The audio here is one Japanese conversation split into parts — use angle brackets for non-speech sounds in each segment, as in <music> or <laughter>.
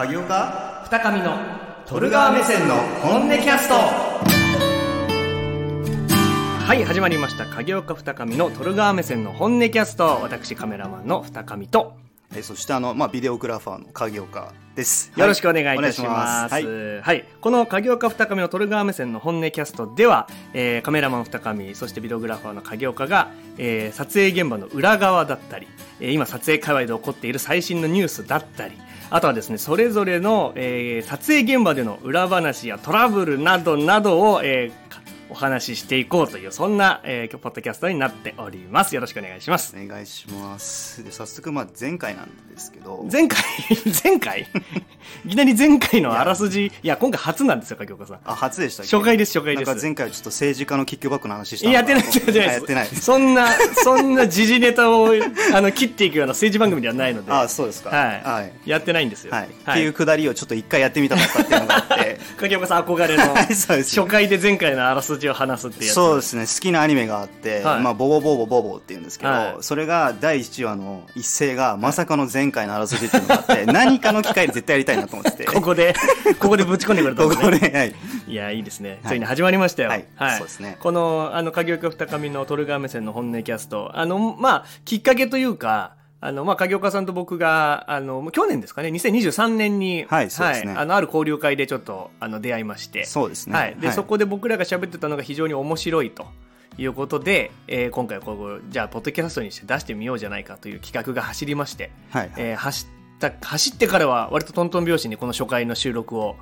影岡？二上のトルガー目線の本音キャスト。はい始まりました。影岡二上のトルガー目線の本音キャスト。私カメラマンの二上とえそしてあの、まあ、ビデオグラファーの影岡です。よろしくお願いいたします。はい、はい、この影岡二上のトルガー目線の本音キャストでは、えーカメラマン二上、そしてビデオグラファーの影岡が、えー撮影現場の裏側だったり、えー今撮影界隈で起こっている最新のニュースだったり、あとはですね、それぞれの、えー撮影現場での裏話やトラブルなどなどを、えーかお話ししていこうという、そんな、えー、ポッドキャストになっております。よろしくお願いします。お願いします。で早速、まあ、前回なんですけど。前回？<laughs> 前回？いきなり前回のあらすじ？いや今回初なんですよ影岡さん。あ初でしたっけ？初回です初回です。なんか前回はちょっと政治家のキックバックの話したのやってないやってないそんなそんな時事ネタをあの切っていくような政治番組ではないので。あそうですか。はい、はい。やってないんですよ、はい。っていうくだりをちょっと一回やってみたかったっていうのがあって。<laughs> 影岡さん憧れの初回で前回のあらすじを話すっていうやつそうですね。好きなアニメがあって、はい。まあ、ボボボボボボっていうんですけど、はい。それが第1話の一斉がまさかの前回のあらすじっていうのがあって <laughs> 何かの機会で絶対やりたいなと思ってて。ここで <laughs> ここでぶち込んでくれたんこですね。こで、はい、いやいいですね、いついに始まりましたよ。はい。そうですね。このあの影岡二上のトルガー目線の本音キャスト。あのまあきっかけというかあの、まあ、影岡さんと僕が、あの、去年ですかね、2023年に、はいそうですね。あの、ある交流会でちょっと、あの、出会いまして、そうですね。はい。で、はい。そこで僕らが喋ってたのが非常に面白いということで、えー今回こう、じゃあ、ポッドキャストにして出してみようじゃないかという企画が走りまして、はいはい。えー走った、走ってからは割とトントン拍子にこの初回の収録を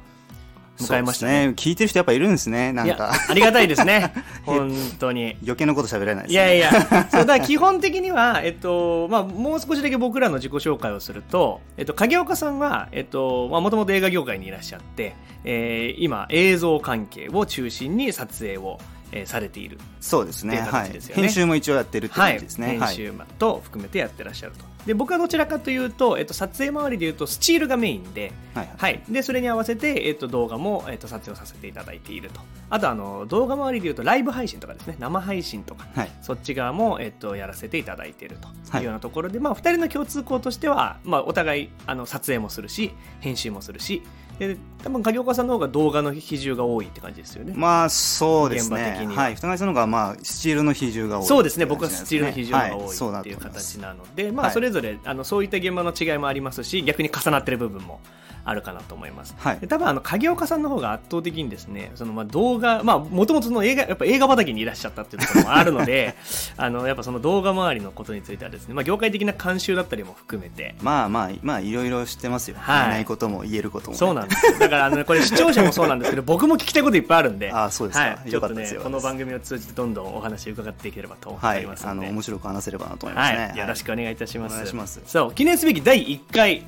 迎えましたね。ね聞いてる人やっぱいるんですねないんやか、ありがたいですね。<laughs> 本当に。余計なこと喋れないです、ね、いやいや、<laughs> そうだ基本的には、えっと、まあ、もう少しだけ僕らの自己紹介をすると、えっと、影岡さんは、えっと、まあ、もともと映画業界にいらっしゃって、えー今、映像関係を中心に撮影を、えーされている。そうですねはい形ですよね編集も一応やってるってはい。感じですね、編集と含めてやってらっしゃると。で、僕はどちらかというと、えっと、撮影周りでいうと、スチールがメインで、はいはい。はい、でそれに合わせて、えっと、動画も、えっと、撮影をさせていただいていると。あとあの動画周りでいうとライブ配信とかですね。生配信とか、はい。そっち側も、えっと、やらせていただいていると。はい。いうようなところで、まあ、2人の共通項としては、まあ、お互いあの撮影もするし編集もするしで多分影岡さんの方が動画の比重が多いって感じですよね。まあそうですね。現場的には。はい。二階さんの方がまあスチールの比重が多いそうですね僕はスチールの比重がはい多いっていう形なので、まあ、はい。それぞれあのそういった現場の違いもありますし逆に重なってる部分もあるかなと思います。はい。で多分あの影岡さんの方が圧倒的にですねそのまあ動画まあもともとの映画やっぱ映画畑にいらっしゃったっていうところもあるので <laughs> あのやっぱその動画周りのことについてはですね、まあ、業界的な慣習だったりも含めて。まあまあまあいろいろ知ってますよ、はい。ないことも言えることもね、そうなんですよ。だからあのこれ視聴者もそうなんですけど <laughs> 僕も聞きたいこといっぱいあるんで。あそうですか。はい、ちょっとねこの番組を通じてどんどんお話を伺っていければと思いますので、あの面白く話せればなと思いますね、はい、よろしくお願いいたします。お願いします。そう、記念すべき第1回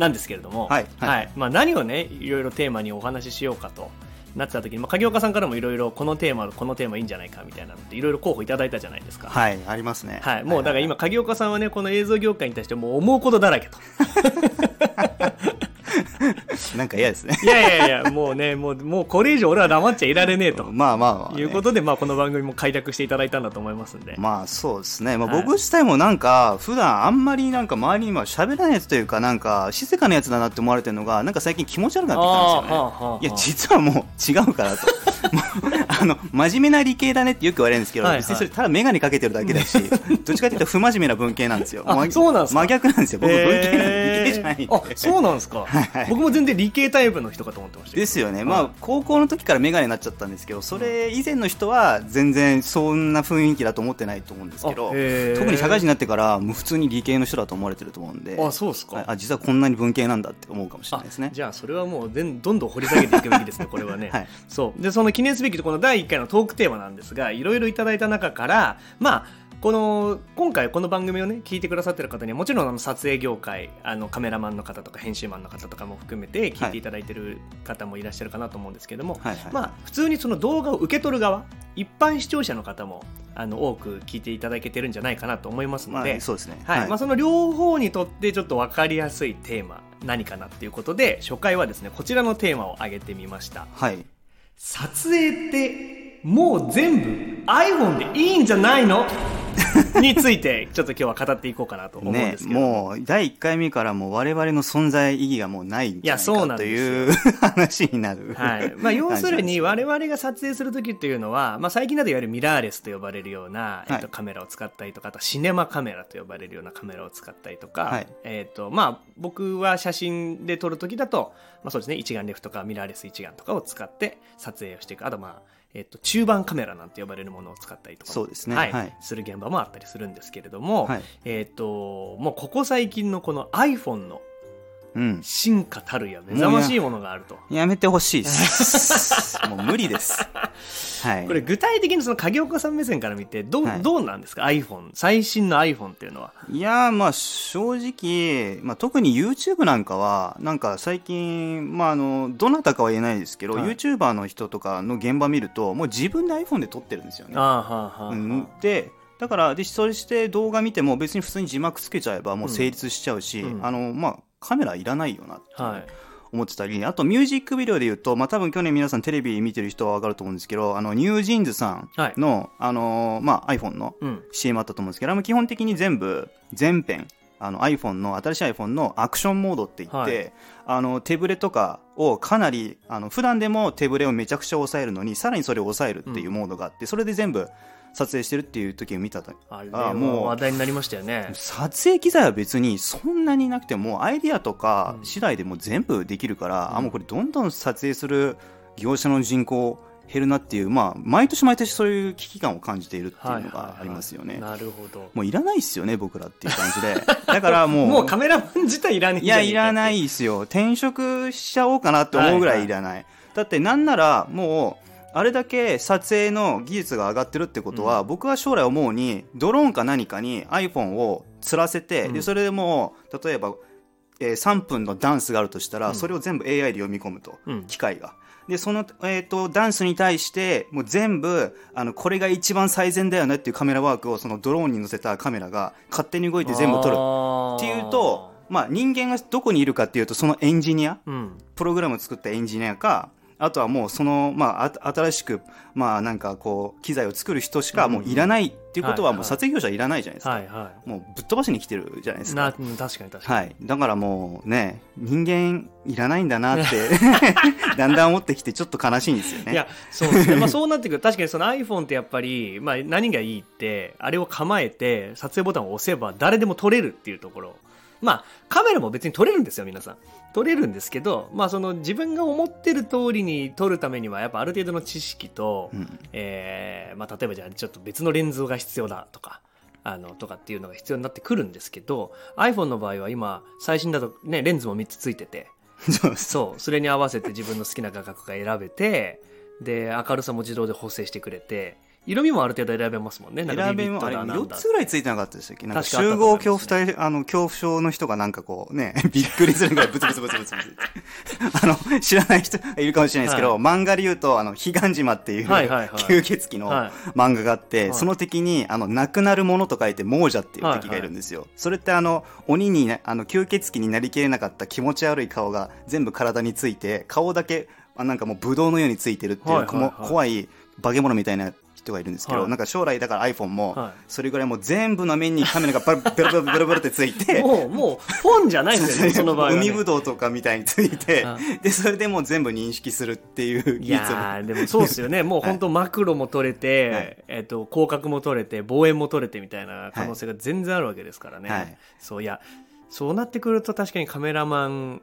なんですけれども、はいはいまあ何をね、いろいろテーマにお話ししようかと。なってた時に、まあ、影岡さんからもいろいろこのテーマこのテーマいいんじゃないかみたいなのっていろいろ候補いただいたじゃないですかはいありますねはい、もうだから今影岡さんはねこの映像業界に対してもう思うことだらけと <laughs> なんか嫌ですね。いやいやいやもうねもうもうこれ以上俺は黙っちゃいられねえと。まあまあまあ、ね、いうことで、まあ、この番組も開拓していただいたんだと思いますんで、まあそうですね、まあ、はい。僕自体もなんか普段あんまりなんか周りに今喋らないやつというかなんか静かなやつだなって思われてるのがなんか最近気持ち悪くなってきたんですよね。はあはあはあいや実はもう違うからと。<laughs> あの真面目な理系だねってよく言われるんですけど、はいはい。別にそれただ眼鏡かけてるだけだし <laughs> どっちかというと不真面目な文系なんですよ。そうなんですか。真逆なんですよ。僕文系なんで。えー理系じゃないんで。あそうなんですか、<laughs> はい。僕も全然理系タイプの人かと思ってました。ですよね、はい。まあ高校の時から眼鏡になっちゃったんですけどそれ以前の人は全然そんな雰囲気だと思ってないと思うんですけど特に社会人になってからもう普通に理系の人だと思われてると思うんであそうですか、はい。あ実はこんなに文系なんだって思うかもしれないですね。あじゃあそれはもう全どんどん掘り下げていくべきですねこれはね、<laughs> はい。そう。でその記念すべきこの第1回のトークテーマなんですがいろいろいただいた中からまあこの今回この番組をね聞いてくださってる方にはもちろんあの撮影業界あのカメラマンの方とか編集マンの方とかも含めて聞いていただいてる方もいらっしゃるかなと思うんですけども、はいはいまあ普通にその動画を受け取る側一般視聴者の方もあの多く聞いていただけてるんじゃないかなと思いますまので、あそうですね。はい。まあ、その両方にとってちょっと分かりやすいテーマ何かなっていうことで初回はですねこちらのテーマを挙げてみました。はい。撮影ってもう全部 iPhone でいいんじゃないの？<laughs> についてちょっと今日は語っていこうかなと思うんでねすけど、もう第1回目からもう我々の存在意義がもうないんじゃないいやそうかという <laughs> 話になる。はい。まあ、要するに <laughs> 感我々が撮影する時っていうのは、まあ、最近だといわゆるミラーレスと呼ばれるような、えっと、はいカメラを使ったりとかあとシネマカメラと呼ばれるようなカメラを使ったりとか、はい。えっとまあ、僕は写真で撮る時だと、まあ、そうですね一眼レフとかミラーレス一眼とかを使って撮影をしていく。あとまあえっと、中盤カメラなんて呼ばれるものを使ったりとかもそうですね。はいはい。する現場もあったりするんですけれども、はい。えっともうここ最近のこの iPhone のうん。進化たるや目覚ましいものがあると。やめてほしいです。<laughs> もう無理です。はい。これ具体的にその影岡さん目線から見てどう,、はいどうなんですか？iPhone 最新の iPhone っていうのはいやーまあ正直、まあ、特に YouTube なんかはなんか最近、まあ、あのどなたかは言えないですけど、はい YouTuber の人とかの現場見るともう自分で iPhone で撮ってるんですよね。ああはあはあ、はあうん、でだからでそして動画見ても別に普通に字幕つけちゃえばもう成立しちゃうし、うんあのまあ、カメラいらないよなってはい。思ってたり、あとミュージックビデオで言うと、まあ、多分去年皆さんテレビ見てる人は分かると思うんですけどあのニュージーンズさんの,、あのまあ、iPhone のうん。CM あったと思うんですけど、あの基本的に全部、全編、あの iPhone の、新しい iPhone のアクションモードって言って、はい。あの手ぶれとかをかなり、あの普段でも手ぶれをめちゃくちゃ抑えるのに、さらにそれを抑えるっていうモードがあって、それで全部撮影してるっていう時を見たと。あれもう話題になりましたよね撮影機材は別にそんなになくても、アイディアとかうん次第でもう全部できるから、うんあ、もうこれどんどん撮影する業者の人口減るなっていう、まあ、毎年毎年そういう危機感を感じているっていうのがありますよね。なるほどもういらないっすよね、僕らっていう感じで。だからもう、もうカメラマン自体いらねえんいや、いらないっすよ。転職しちゃおうかなって思うぐらいいらない。だってなんなら、もう、あれだけ撮影の技術が上がってるってことは、僕は将来思うに、ドローンか何かに iPhone を吊らせて、うん。で、それでもう、例えば、えー3分のダンスがあるとしたら、うん。それを全部 AI で読み込むと、うん。機械が。で、その、えっ、と、ダンスに対して、もう全部、あの、これが一番最善だよねっていうカメラワークを、そのドローンに乗せたカメラが勝手に動いて全部撮る。っていうと、まあ、人間がどこにいるかっていうとそのエンジニア？うん。プログラムを作ったエンジニアかあとはもうその、まあ、あ新しく、まあ、なんかこう機材を作る人しかもういらないっていうことははいもう撮影業者いらないじゃないですか、はいはもうぶっ飛ばしに来てるじゃないですか。確かに確かに、はい、だからもうね人間いらないんだなって <laughs> だんだん思ってきてちょっと悲しいんですよね。いやそうですね、まあ、そうなってくる。確かにその iPhone ってやっぱり、まあ、何がいいってあれを構えて撮影ボタンを押せば誰でも撮れるっていうところまあカメラも別に撮れるんですよ皆さん。撮れるんですけど、まあ、その自分が思ってる通りに撮るためにはやっぱある程度の知識と、うん。えーまあ、例えばじゃあちょっと別のレンズが必要だとかあのとかっていうのが必要になってくるんですけど iPhone の場合は今最新だと、ね、レンズも3つついてて。<laughs> そうそれに合わせて自分の好きな画角が選べてで明るさも自動で補正してくれて色味もある程度選べますもんね。なんか選べビビッもあれドだなんだ。4つぐらいついてなかったでしたっけ？なんか確かあった集合恐怖体、あの、恐怖症の人がなんかこうね、<laughs> びっくりするぐらいブツブツブツブツブツ。<laughs> あの、知らない人いるかもしれないですけど、は漫画で言うと、あの、彼岸島っていう、はいはいはい。吸血鬼のはい。漫画があって、はい。その敵に、あの、亡くなるものと書いて、亡者っていう敵がいるんですよ。それってあの、鬼にね、あの、吸血鬼になりきれなかった気持ち悪い顔が全部体について、顔だけ、あなんかもうブドウのようについてるっていう、はいはいはい。こも怖い化け物みたいな人がいるんですけど、はい。なんか将来だから iPhone も、はい。それぐらいもう全部の面にカメラがバルベロベロベロベロってついて、もうもう本じゃないんですよねその場合は、ね、海ぶどうとかみたいについてあ、で、それでもう全部認識するっていうい技術も。やーでもそうですよね。<laughs> もう本当マクロも撮れて、はい。えっと広角も撮れて望遠も撮れてみたいな可能性が全然あるわけですからね、はい。そういやそうなってくると確かにカメラマン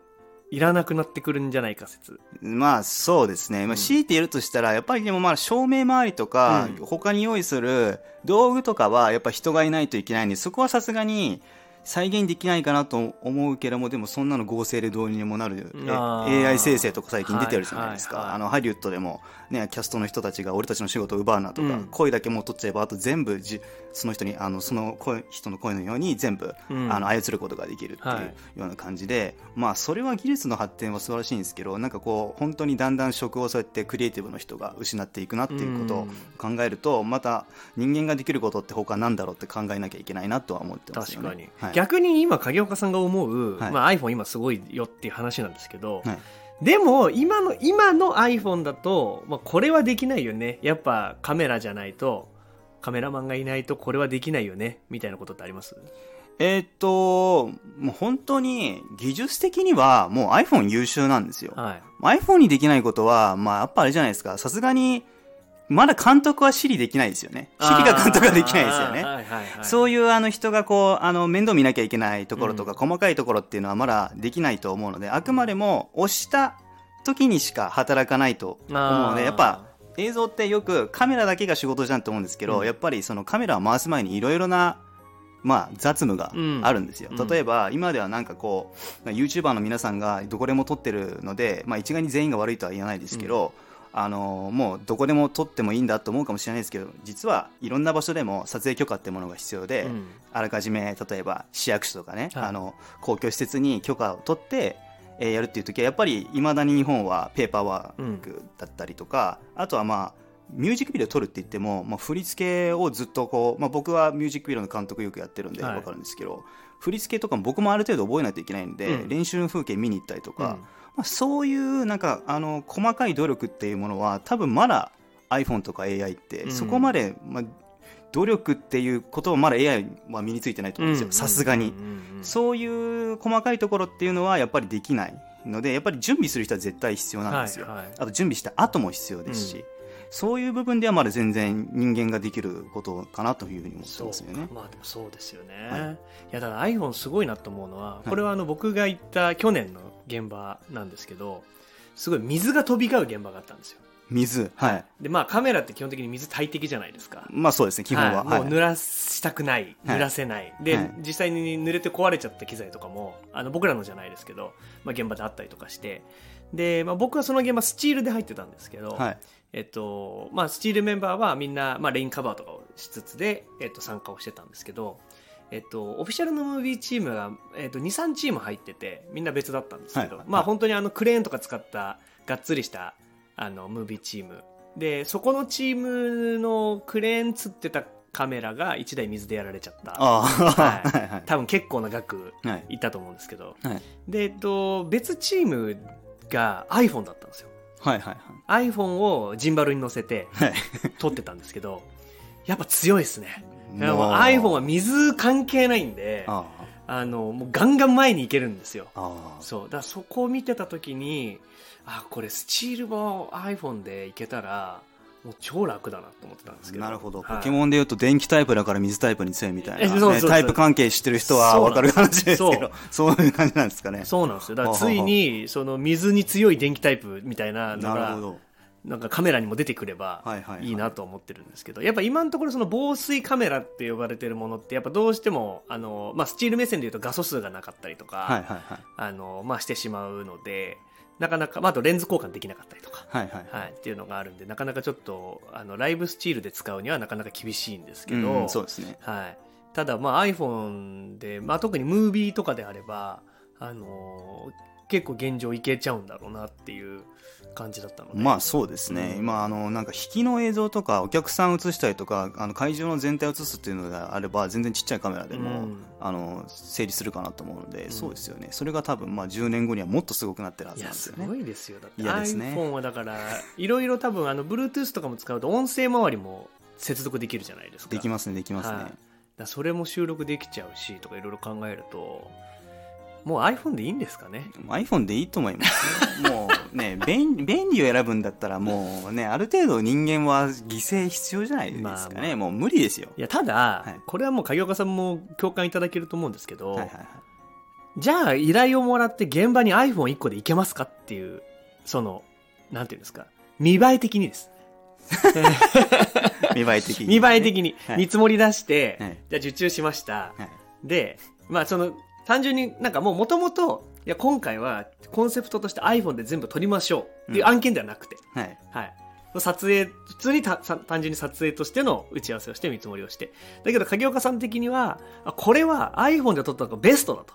いらなくなってくるんじゃないか説。まあそうですね。まあ強いて言るとしたら、やっぱりでもまあ照明周りとか、うん。他に用意する道具とかはやっぱ人がいないといけないんで、そこはさすがに再現できないかなと思うけども、でもそんなの合成でどうにでもなる、AI 生成とか最近出てるじゃないですか。はいはい。はいあの、ハリウッドでも、ね、キャストの人たちが俺たちの仕事を奪うなとか、うん。声だけもう取っちゃえば、あと全部じ、その人に、あの、その声人の声のように全部、うん。あの、操ることができるっていうはい。ような感じで、まあ、それは技術の発展は素晴らしいんですけど、なんかこう、本当にだんだん職をそうやってクリエイティブの人が失っていくなっていうことを考えると、また人間ができることって他なんだろうって考えなきゃいけないなとは思ってますよね。確かに、はい、逆に今影岡さんが思う、はい。まあ、iPhone 今すごいよっていう話なんですけど、はい。でも今の今の iPhone だと、まあ、これはできないよね。やっぱカメラじゃないとカメラマンがいないとこれはできないよね。みたいなことってあります？えーっと、もう本当に技術的にはもう iPhone 優秀なんですよ。はい。iPhone にできないことは、まあやっぱあれじゃないですか。さすがに、まだ監督は Siri できないですよね。Siri が監督はできないですよね。あーはいはいはい。そういうあの人がこう、あの面倒見なきゃいけないところとか、細かいところっていうのはまだできないと思うので、あくまでも押した時にしか働かないと思うので、やっぱ映像ってよくカメラだけが仕事じゃんと思うんですけど、うん。やっぱりそのカメラを回す前にいろいろな、まあ、雑務があるんですよ、うん。例えば今ではなんかこう YouTuber の皆さんがどこでも撮ってるので、まあ、一概に全員が悪いとは言わないですけど、あのもうどこでも撮ってもいいんだと思うかもしれないですけど実はいろんな場所でも撮影許可ってものが必要で、うん。あらかじめ例えば市役所とかね、はい。あの公共施設に許可を取って、えーやるっていう時はやっぱりいまだに日本はペーパーワークだったりとか、あとはまあミュージックビデオ撮るって言っても、まあ、振り付けをずっとこう、まあ、僕はミュージックビデオの監督よくやってるんではい。分かるんですけど、振り付けとかも僕もある程度覚えないといけないんで、うん。練習の風景見に行ったりとか、うんまあ、そういうなんかあの細かい努力っていうものは多分まだ iPhone とか AI ってうん。そこまで、まあ、努力っていうことはまだ AI は身についてないと思うんですよ。さすがに。そういう細かいところっていうのはやっぱりできないのでやっぱり準備する人は絶対必要なんですよ、はいはい。あと準備した後も必要ですし、うん。そういう部分ではまだ全然人間ができることかなというふうに思ってますよね。まあでもそうですよね、はい。い、やだから iPhone すごいなと思うのは、い。これはあの僕が行った去年の現場なんですけどすごい水が飛び交う現場があったんですよ。水はい。でまあカメラって基本的に水大敵じゃないですか。まあそうですね基本は、はいもう濡らしたくない、はい。濡らせない。で、はい。実際に濡れて壊れちゃった機材とかもあの僕らのじゃないですけど、まあ、現場であったりとかして。で、まあ、僕はその現場スチールで入ってたんですけど、はい。えっとまあ、スチールメンバーはみんな、まあ、レインカバーとかをしつつで、えっと、参加をしてたんですけど、えっと、オフィシャルのムービーチームが、えっと、23チーム入っててみんな別だったんですけど、はいまあ、本当にあのクレーンとか使ったがっつりしたあのムービーチーム。でそこのチームのクレーンつってたカメラが1台水でやられちゃった。ああはい。<laughs> はいはい。多分結構な額はい。いったと思うんですけど。はい。で、えっと、別チームが iPhone だったんですよ。はいはいはい。iPhone をジンバルに乗せてはい。撮ってたんですけどやっぱ強いですねいやもう。iPhone は水関係ないんでああ。のもうガンガン前に行けるんですよそうだからそこを見てた時にあこれスチールも iPhone でいけたらもう超楽だなと思ってたんですけどなるほど、はいポケモンでいうと電気タイプだから水タイプに強いみたいな、ねえそうそうそうタイプ関係知ってる人は分かる話ですけどそうそういう感じなんですかねそうなんですよだからついにその水に強い電気タイプみたいなのがなんかカメラにも出てくればはいはいなと思ってるんですけど、やっぱ今のところその防水カメラって呼ばれてるものってやっぱどうしてもあの、まあ、スチール目線でいうと画素数がなかったりとか、あのまあ、してしまうのでなかなか、まあ、あとレンズ交換できなかったりとか、はいはいはい、っていうのがあるんでなかなかちょっとあのライブスチールで使うにはなかなか厳しいんですけど、うんそうですね。はい、ただ、まあ、iPhone で、まあ、特にムービーとかであれば、あのー結構現状いけちゃうんだろうなっていう感じだったので。まあそうですね、うん。今あのなんか引きの映像とかお客さん映したりとかあの会場の全体を映すっていうのであれば全然ちっちゃいカメラでも、うん。あの成立するかなと思うので、んそうですよね。それが多分まあ10年後にはもっとすごくなってるはいずなんやですよね。すごいですよ。だっていやですね iPhone はだからいろいろ多分あの Bluetooth とかも使うと音声周りも接続できるじゃないですか。できますねできますね、はい。だそれも収録できちゃうしとかいろいろ考えるともう iPhone でいいんですかね？iPhone でいいと思いますねもうね <laughs> 便便利を選ぶんだったらもうねある程度人間は犠牲必要じゃないですかね、まあまあ。もう無理ですよ。いやただ、はい。これはもう影岡さんも共感いただけると思うんですけど、はいはいはい。じゃあ依頼をもらって現場に iPhone1 個でいけますかっていうそのなんていうんですか？見栄え的にです。<laughs> 見栄え的に、見栄え的にはい。見積もり出して、はい。じゃあ受注しました、はい。でまあその単純になんかもうもともといや今回はコンセプトとして iPhone で全部撮りましょうっていう案件ではなくて、はいはい。撮影、普通に単純に撮影としての打ち合わせをして見積もりをして。だけど、影岡さん的には、あこれは iPhone で撮ったのがベストだと。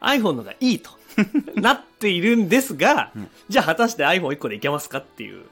iPhone のがいいと。<laughs> なっているんですが、うんじゃあ果たして iPhone1 個でいけますかっていう。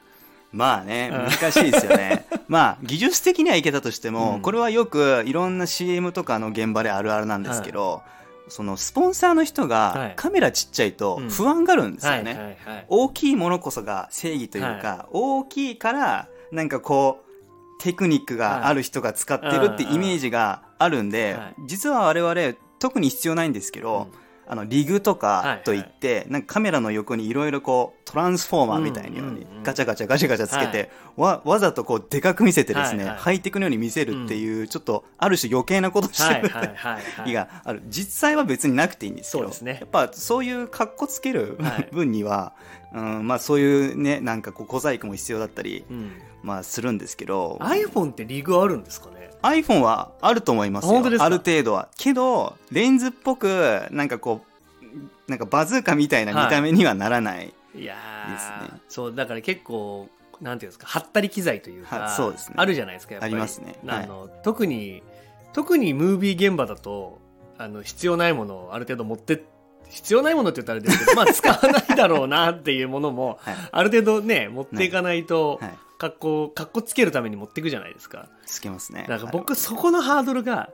まあね、うん難しいですよね。<laughs> まあ、技術的にはいけたとしても、うんこれはよくいろんな CM とかの現場であるあるなんですけど、そのスポンサーの人はい。がカメラちっちゃいとうん。不安がるんですよね。はいはいはい。大きいものこそが正義というか、大きいから、なんかこう、テクニックがある人が使ってるってイメージがあるんで、はい。実は我々特に必要ないんですけど、あのリグとかといって、なんかカメラの横にいろいろこうトランスフォーマーみたいにようにうんうんうん。ガチャガチャガチャガチャつけて、わわざとこうでかく見せてですね、はいはい。ハイテクのように見せるっていう、ちょっとある種余計なことしてる、はいはいはいはい。<laughs> 意がある。実際は別になくていいんですけどね。やっぱそういうかっこつけるはい。分には、うんまあ、そういうねなんかこう小細工も必要だったり、うん。まあ、するんですけど。iPhone ってリグあるんですかね？iPhone はあると思いますよ。ある程度は。けどレンズっぽくなんかこうなんかバズーカみたいな見た目にはならない、いやーですね。そうだから結構なんていうんですか？はったり機材というか、はそうですね。あるじゃないですかやっぱり。ありますね。はい。あの特に特にムービー現場だとあの必要ないものをある程度持って必要ないものって言ったらですけどまあ使わないだろうなっていうものも <laughs> はい。ある程度ね持っていかないと、はい、格好格好つけるために持っていくじゃないですか。つけますね。だから僕そこのハードルが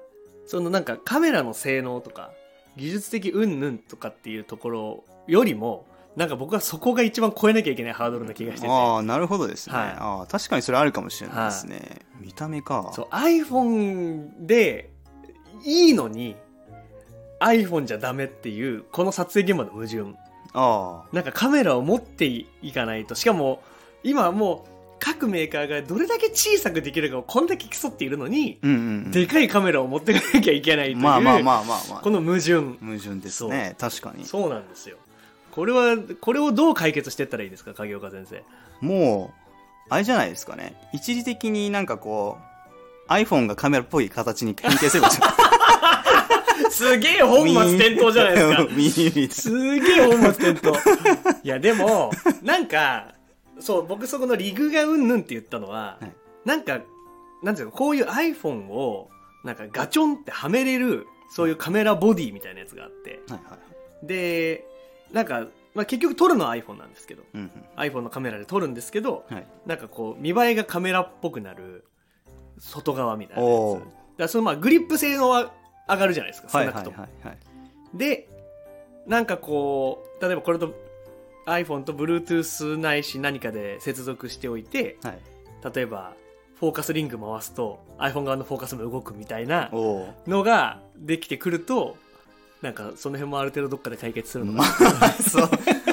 そのなんかカメラの性能とか技術的云々とかっていうところよりもなんか僕はそこが一番超えなきゃいけないハードルな気がしてて。ああなるほどですね、はい。ああ確かにそれあるかもしれないですね、見た目か。そう iPhone でいいのに iPhone じゃダメっていうこの撮影現場の矛盾。あなんかカメラを持っていかないと。しかも今はもう各メーカーがどれだけ小さくできるかをこんだけ競っているのに、あうんうん、うん、でかいカメラを持っていかなきゃいけないという、まあまあまあまあまあ。この矛盾。矛盾ですね。確かに。そう。なんですよ。これはこれをどう解決していったらいいですか影岡先生。もうあれじゃないですかね。一時的になんかこう iPhone がカメラっぽい形に変形すればじゃん <laughs> すげえ本末転倒じゃないですか。<laughs> すげえ本末転倒。いやでもなんかそう僕そこのリグがうんぬんって言ったのは、はい。なんかなんていうのこういう iPhone をなんかガチョンってはめれるそういうカメラボディみたいなやつがあって。なはいはい。でなんか、まあ、結局撮るのは iPhone なんですけど。うん iPhone のカメラで撮るんですけどうんはい。なんかこう見栄えがカメラっぽくなる外側みたいなやつ。だそのまあグリップ性能は上がるじゃないですか少なくとも、でなんかこう例えばこれと iPhone と Bluetooth ないし何かで接続しておいてはい。例えばフォーカスリング回すと iPhone 側のフォーカスも動くみたいなのができてくるとなんかその辺もある程度どっかで解決するのまあそう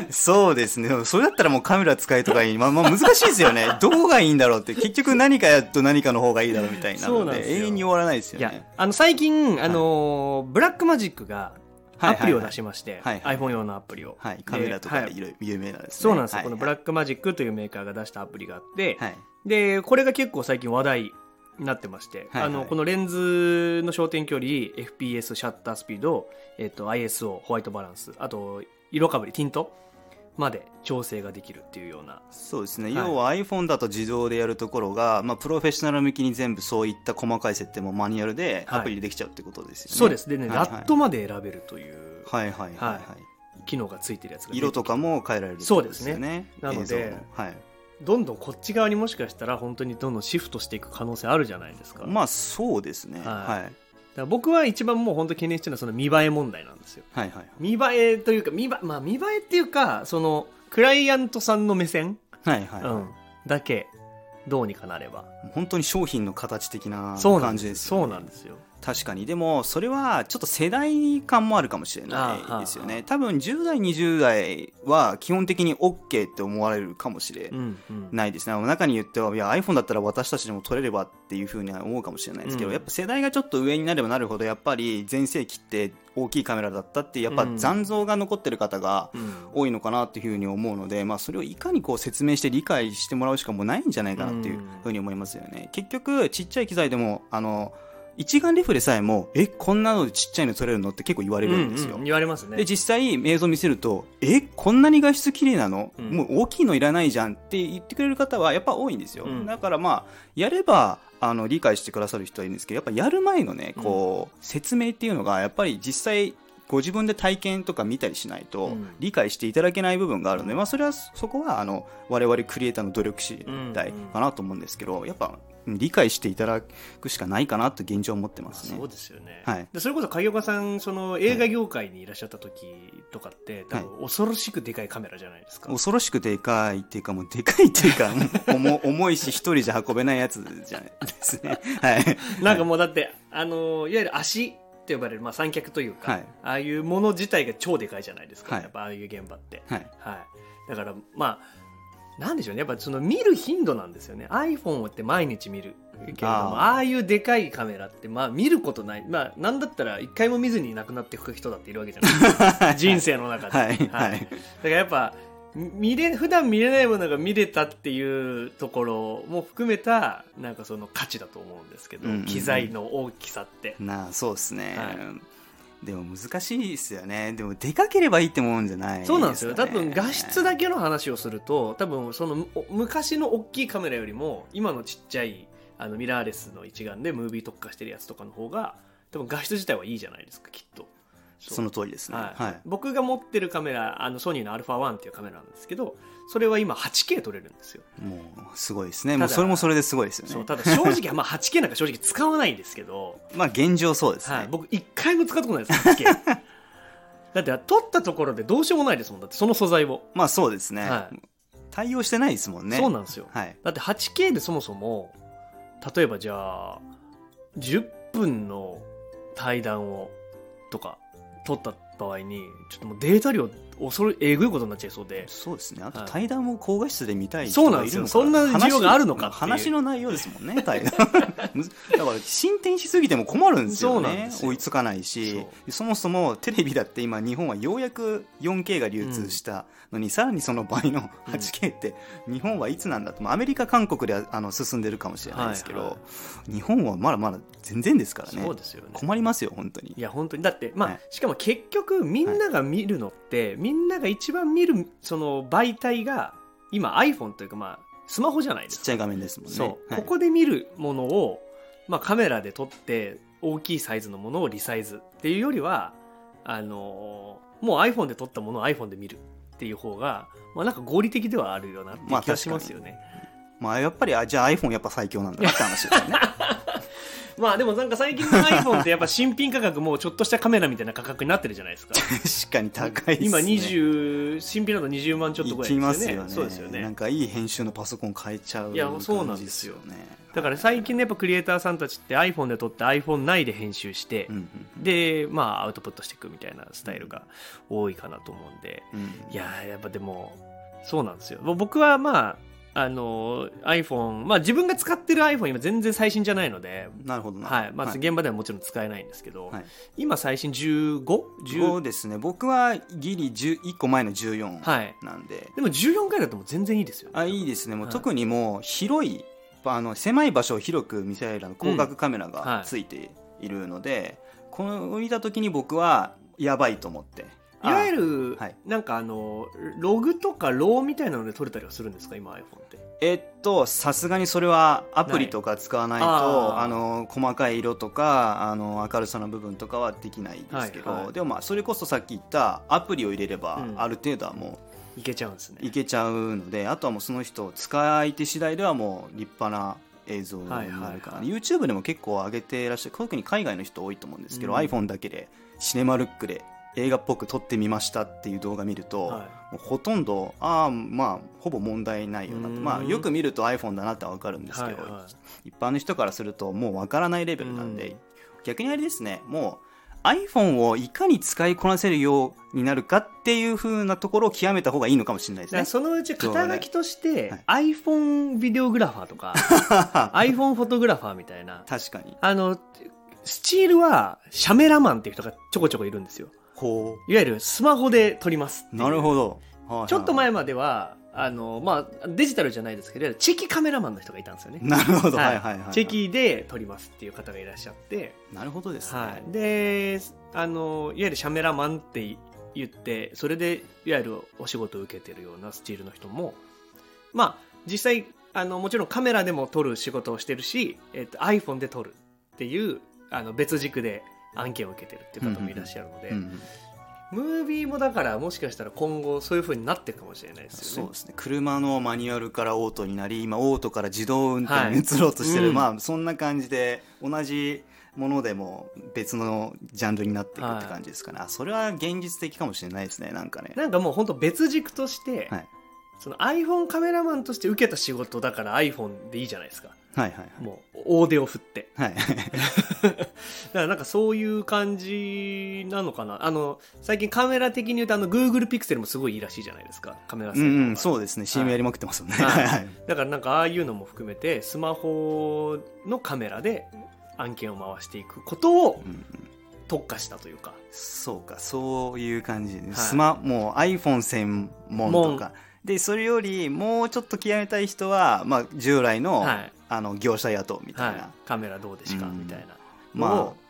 そうですね。それだったらもうカメラ使いとかいい、まあ、まあ難しいですよね。<laughs> どこがいいんだろうって。結局何かやと何かの方がいいだろうみたいになそうなんです永遠に終わらないですよいやねあの最近、あのーブラックマジックがはい。アプリを出しまして、はいはい iPhone 用のアプリを、はい。カメラとかででい。ろいろ有名なんですね。そうなんですよ、はい。このブラックマジックというメーカーが出したアプリがあって、はい。でこれが結構最近話題になってまして、はいはい。あのこのレンズの焦点距離 FPS シャッタースピード、えっと ISO ホワイトバランスあと色かぶりティントまで調整ができるっていうような。そうですね、はい。要は iPhone だと自動でやるところが、まあ、プロフェッショナル向きに全部そういった細かい設定もマニュアルではい。アプリでできちゃうってことですよね、そうです。でね、はいはい。 LUTまで選べるというはいはいはい、はい。は機能がついてるやつが色とかも変えられるそうですね。なのではい、どんどんこっち側にもしかしたら本当にどんどんシフトしていく可能性あるじゃないですか,、まあそうですね、ははい。い、はい。だから僕は一番もう本当懸念してるのはその見栄え問題なんですよ。はいはい見栄えというか見栄えまあ見栄えっていうかそのクライアントさんの目線、はいはい、うん、だけどうにかなれば本当に商品の形的なそうなんで感じですすそうなんですよ。確かに。でもそれはちょっと世代間もあるかもしれないですよね。多分10代20代は基本的に OK って思われるかもしれうんうん。ないですね中に言ってはいや iPhone だったら私たちでも撮れればっていうふうには思うかもしれないですけど、うん。やっぱ世代がちょっと上になればなるほどやっぱり全盛期って大きいカメラだったってやっぱうん。残像が残ってる方がうん。多いのかなっていうふうに思うので、まあ、それをいかにこう説明して理解してもらうしかもうないんじゃないかなっていうふうに思いますよね。結局ちっちゃい機材でもあの一眼レフでさえもえこんなのでちっちゃいの撮れるのって結構言われるんですよ。うんうん言われますね。で実際映像見せるとえこんなに画質綺麗なの、うん。もう大きいのいらないじゃんって言ってくれる方はやっぱ多いんですよ、うん。だからまあやればあの理解してくださる人はいるんですけどやっぱやる前のねこう、説明っていうのがやっぱり実際ご自分で体験とか見たりしないとうん理解していただけない部分があるので、まあ、それはそこはあの我々クリエイターの努力次第かなと思うんですけどやっぱうん理解していただくしかないかなと現状思ってますねそう。ですよね、はいでそれこそ影岡さんその映画業界にいらっしゃった時とかって、多分恐ろしくでかいカメラじゃないですか、恐ろしくでかいっていうかもうでかいっていうか <laughs> 重重いし一人じゃ運べないやつじゃないですね。はい。<laughs> なんかもうだってあのいわゆる足って呼ばれる、まあ、三脚というか、はい。ああいうもの自体が超でかいじゃないですか、はい。やっぱああいう現場って、はい。はい、だからまあなんでしょうね。やっぱその見る頻度なんですよね。iPhone って毎日見るけれどもああいうでかいカメラってまあ見ることない。まあなんだったら一回も見ずに亡くなっていく人だっているわけじゃないですか。<laughs> 人生の中で、はい。はい。だからやっぱ見れ普段見れないものが見れたっていうところも含めたなんかその価値だと思うんですけど、うんうんうん。機材の大きさって。なあ、そうですね。はでも難しいですよね。でもでかければいいってもんじゃない、そうなんですよ。多分ね画質だけの話をすると多分そのお昔の大きいカメラよりも今のちっちゃいあのミラーレスの一眼でムービー特化してるやつとかの方が多分画質自体はいいじゃないですかきっとその通りですね。はいはい。僕が持ってるカメラあのソニーの α1 っていうカメラなんですけどそれは今 8K 撮れるんですよもう、すごいですね。もうそれもそれですごいですよね。そうただ正直まあ 8K なんか正直使わないんですけど、<laughs> まあ、現状そうですね。はい、僕一回も使ったことないです 8K <laughs> だって撮ったところでどうしようもないですもんだってその素材を、まあ、そうですね、はい対応してないですもんね。そうなんですよはい。だって 8K でそもそも例えばじゃあ10分の対談をとか撮った場合にちょっともうデータ量恐れえぐいことになっちゃいそうで。そうですね。あとはい。対談も高画質で見たいそうなんですよ。そんな需要があるのかっていう。話話の内容ですもんね、対談。だから進展しすぎても困るんですよね。追いつかないし。そ、そもそもテレビだって今日本はようやく 4K が流通したのに、さらにその倍の 8K って日本はいつなんだと、まあアメリカ、韓国ではあの進んでるかもしれないですけど、はいは日本はまだまだ全然ですからね。そうですよね。困りますよ、本当に。い。や本当に。だってまあ、はい。しかも結局みんなが見るのって、みんなが一番見るその媒体が今 iPhone というかまあスマホじゃないですかちっちゃい画面ですもんね。そう、はいここで見るものを、まあ、カメラで撮って大きいサイズのものをリサイズっていうよりはあのーもう iPhone で撮ったものを iPhone で見るっていう方が、まあ、なんか合理的ではあるよなって気がしますよね。まあやっぱり、あじゃあ iPhone やっぱ最強なんだなって話ですよね。<laughs> まあでもなんか最近の iPhone ってやっぱ新品価格もちょっとしたカメラみたいな価格になってるじゃないですか。確かに高いですね。今20新品だと20万ちょっとぐらいでよね。ますすよね。そうですよねなん。かいい編集のパソコン買えちゃういやそうなんですよね。だから最近のやっぱクリエイターさんたちって iPhone で撮って iPhone 内で編集して、うんでまあアウトプットしていくみたいなスタイルが多いかなと思うんでうんうんいやーやっぱでもそうなんですよぼ僕はまああの iPhone まあ自分が使ってる iPhone 今全然最新じゃないのでなるほどな。はいまあ、現場ではもちろん使えないんですけど、はい今最新 15?10 そうですね。僕はギリ10 1個前の14はいなんで。でも14回だともう全然いいですよ、あいいですね。もうはい特にもう広いあの狭い場所を広く見せられるあの広角カメラうんはいがついているので、この見た時に僕はやばいと思って。いわゆる、はい。なんかあのログとかローみたいなので撮れたりはするんですか？今 iPhone って。えっと、さすがにそれはアプリとか使わないと、ない。あーあの、細かい色とか、あの、明るさの部分とかはできないですけど、はいはい。でもまあ、それこそさっき言ったアプリを入れれば、うん。ある程度はもいけちゃうんですね。ういけちゃうので、あとはもうその人、使い手次第ではもう立派な映像になるかな、はいはいはい。YouTube でも結構上げていらっしゃる、特に海外の人多いと思うんですけど、うん。iPhone だけでシネマルックで映画っぽく撮ってみましたっていう動画見ると、はもうほとんどああまあほぼ問題ないよなまあよく見ると iPhone だなってわかるんですけど、はいは一般の人からするともうわからないレベルなんで、うん。逆にあれですねもう iPhone をいかに使いこなせるようになるかっていう風なところを極めた方がいいのかもしれないですね。そのうち肩書きとして、は iPhone ビデオグラファーとか <laughs> iPhone フォトグラファーみたいな。確かに。あのスチールはシャメラマンっていう人がちょこちょこいるんですよほいわゆるスマホで撮りますなるほど、はいはいちょっと前まではあの、まあ、デジタルじゃないですけどチェキカメラマンの人がいたんですよね。なるほど、ははいい、はいはいはい。チェキで撮りますっていう方がいらっしゃって、なるほどですね、はい、であのいわゆるシャメラマンって言ってそれでいわゆるお仕事を受けてるようなスチールの人もまあ実際あのもちろんカメラでも撮る仕事をしてるし、えっと、iPhone で撮るっていうあの別軸で案件を受けてるっていう方もいらっしゃるので、うんムービーもだからもしかしたら今後そういう風になっていくかもしれないですよね。そうですね。車のマニュアルからオートになり今オートから自動運転に移ろうとしてる、はいうん。まあそんな感じで同じものでも別のジャンルになっていくって感じですかね、あそれは現実的かもしれないですねなんかね。なんかもう本当別軸として、はい。その iPhone カメラマンとして受けた仕事だから iPhone でいいじゃないですか。はいはいもう大手を振って。はい。<laughs> だからなんかそういう感じなのかな。あの、最近カメラ的に言うとあの Google Pixel もすごいいいらしいじゃないですか。カメラ性うん能が。うんそうですね。CM やりまくってますもんね、はい。はいだからなんかああいうのも含めてスマホのカメラで案件を回していくことをうんうん。特化したというか。そうかそういう感じで、い。スマもう iPhone 専門とか。でそれよりもうちょっと極めたい人は、まあ、従来の,、はいあの業者雇うみたいな、はい。カメラどうですかうん。みたいな。まあ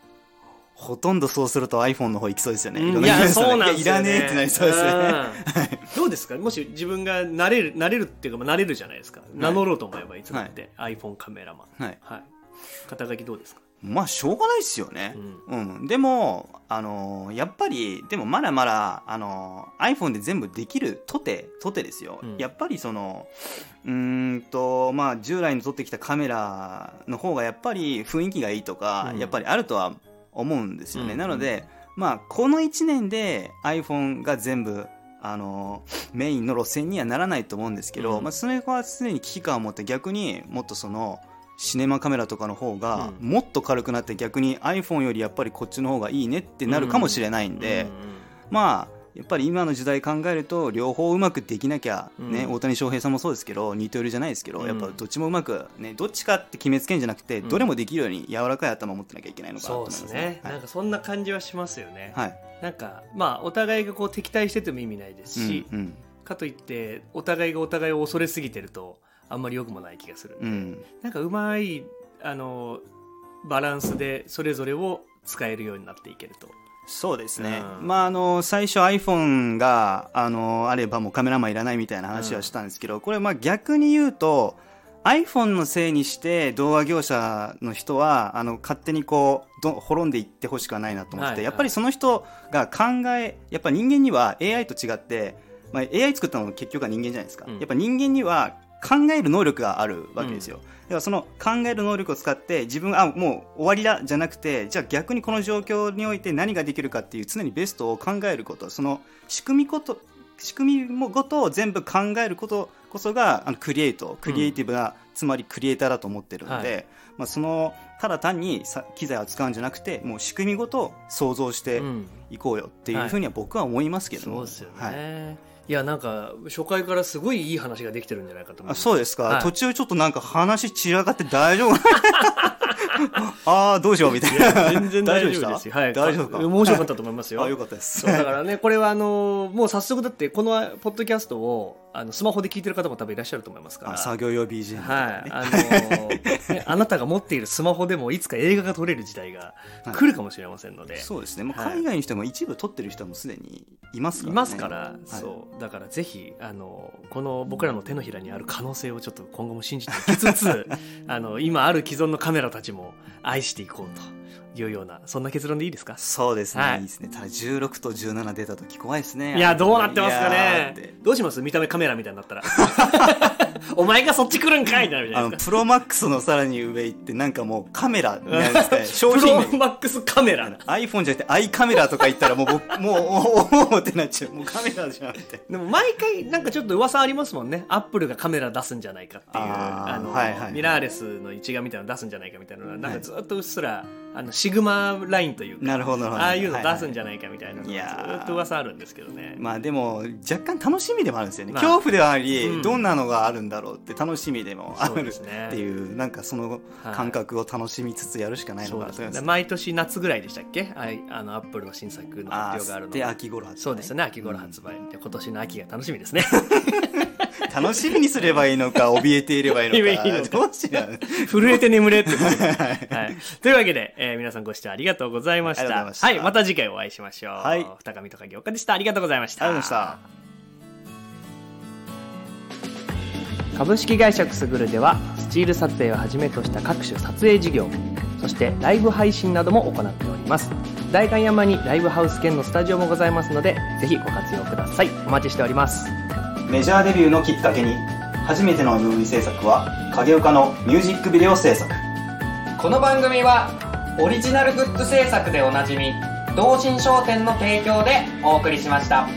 ほとんどそうすると iPhone の方行きそうですよね、うん。いろんなや、そうなんですよ、ね。いやいらねえってなりそうですね、うん。どうですか？もし自分がなれる、なれるっていうか、まあ、なれるじゃないですか。名乗ろうと思えばいつだって、iPhone カメラマン。はい、はい。肩書きどうですか？まあしょうがないですよね、うん。でもあのやっぱりでもまだまだあの iPhone で全部できるとてとてですよ、うん。やっぱりそのうーんとまあ従来に撮ってきたカメラの方がやっぱり雰囲気がいいとか、うん。やっぱりあるとは思うんですよね、うん。なのでまあこの1年で iPhone が全部あのメインの路線にはならないと思うんですけど、うん。まあ、それは常に危機感を持って逆にもっとそのシネマカメラとかの方がうん。もっと軽くなって逆に iPhone よりやっぱりこっちの方がいいねってなるかもしれないんで、まあやっぱり今の時代考えると両方うまくできなきゃ、ねうん。大谷翔平さんもそうですけど二刀流じゃないですけど、うん。やっぱどっちもうまく、ね、どっちかって決めつけんじゃなくて、うん。どれもできるように柔らかい頭を持ってなきゃいけないのかなと思いますね。はい。なんかそんな感じはしますよね。はい。なんか、まあ、お互いがこう敵対してても意味ないですし、かといって、お互いがお互いを恐れすぎてると、あんまり良くもない気がするんで、うん。なんかうまい、あの、バランスでそれぞれを使えるようになっていけると。そうですね、うん。まあ、あの最初 iPhone があのあればもうカメラマンいらないみたいな話はしたんですけど、これまあ逆に言うと iPhone のせいにして動画業者の人はあの勝手にこうど滅んでいってほしくはないなと思ってて、はいはい。やっぱりその人が考えやっぱ人間には AI と違って、まあ、AI 作ったのも結局は人間じゃないですか、うん。やっぱ人間には考える能力があるわけですよ、だからその考える能力を使って自分あもう終わりだじゃなくてじゃあ逆にこの状況において何ができるかっていう常にベストを考えることその仕組みこと仕組みもごとを全部考えることこそがあのクリエイトクリエイティブな、つまりクリエイターだと思ってるので、はい。まあ、そのただ単にさ機材を使うんじゃなくてもう仕組みごと想像してうん。いこうよっていうふうには僕は思いますけども、そうですよね。はいい、や、なんか、初回からすごいいい話ができてるんじゃないかと思あそうですか、はい。途中ちょっとなんか話散らかって大丈夫？<laughs> ああどうしようみたいな。全然大丈夫ですよ。はい。大丈夫か？面白かったと思いますよ。あよかったです。そうだからね、これはあのもう早速だって、このポッドキャストをあのスマホで聞いてる方も多分いらっしゃると思いますから。あ作業用 BGM とかね、はい、あの <laughs> ねあなたが持っているスマホでもいつか映画が撮れる時代が来るかもしれませんので、そうですね、まあ、はい。海外にしても一部撮ってる人もすでにいますから、ね、いますから、はい。そうだからぜひあのこの僕らの手のひらにある可能性をちょっと今後も信じていきつつ <laughs> あの今ある既存のカメラたちも愛していこうというようなそんな結論でいいですか？そうですね、はい。い、いですね。ただ16と17出た時怖いですね。いやどうなってますかね。どうします？見た目カメラみたいになったら <laughs> <laughs> お前がそっち来るんかいってなるじゃあのな。いですかプロマックスのさらに上行ってなんかもうカメラなんですかね商プ品名。ロマックスカメラ。iPhone じゃなくて i カメラとか言ったらもう僕もうおおおってなっちゃう。もうカメラじゃんって。でも毎回なんかちょっと噂ありますもんね。アップルがカメラ出すんじゃないかっていうあーあの、はいはい。ミラーレスの一眼みたいなの出すんじゃないかみたいなのがなんかずっとうっすらあのシグマラインというかなるほどああいうの出すんゃじゃないかみたいなのがずっと噂あるんですけどね、まあでも若干楽しみでもあるんですよね、まあ。恐怖ではあり、うん。どんなのがあるんだろうって楽しみでもある。ですね。っていうなんかそのはい感覚を楽しみつつやるしかないのかなと思います。毎年夏ぐらいでしたっけ？あいあのアップルの新作のあ発表があるのーで秋頃発売。そうですね秋頃発売、で今年の秋が楽しみですね <laughs> 楽しみにすればいいのか <laughs> 怯えていればいいのいいのかかどうしよう。震えて眠れってこと。です、はい、というわけで、えー皆さんご視聴ありがとうございました。ました。はいまた次回お会いしましょう、はい。二上とか業家でした。ありがとうございました。ありがとうございました。株式会社くすぐるではスチール撮影をはじめとした各種撮影事業そしてライブ配信なども行っておりますます。代官山にライブハウス兼のスタジオもございますのでぜひご活用ください。お待ちしておりますメジャーデビューのきっかけに初めての MV 制作は影岡のミュージックビデオ制作この番組はオリジナルグッズ制作でおなじみ同心商店の提供でお送りしました。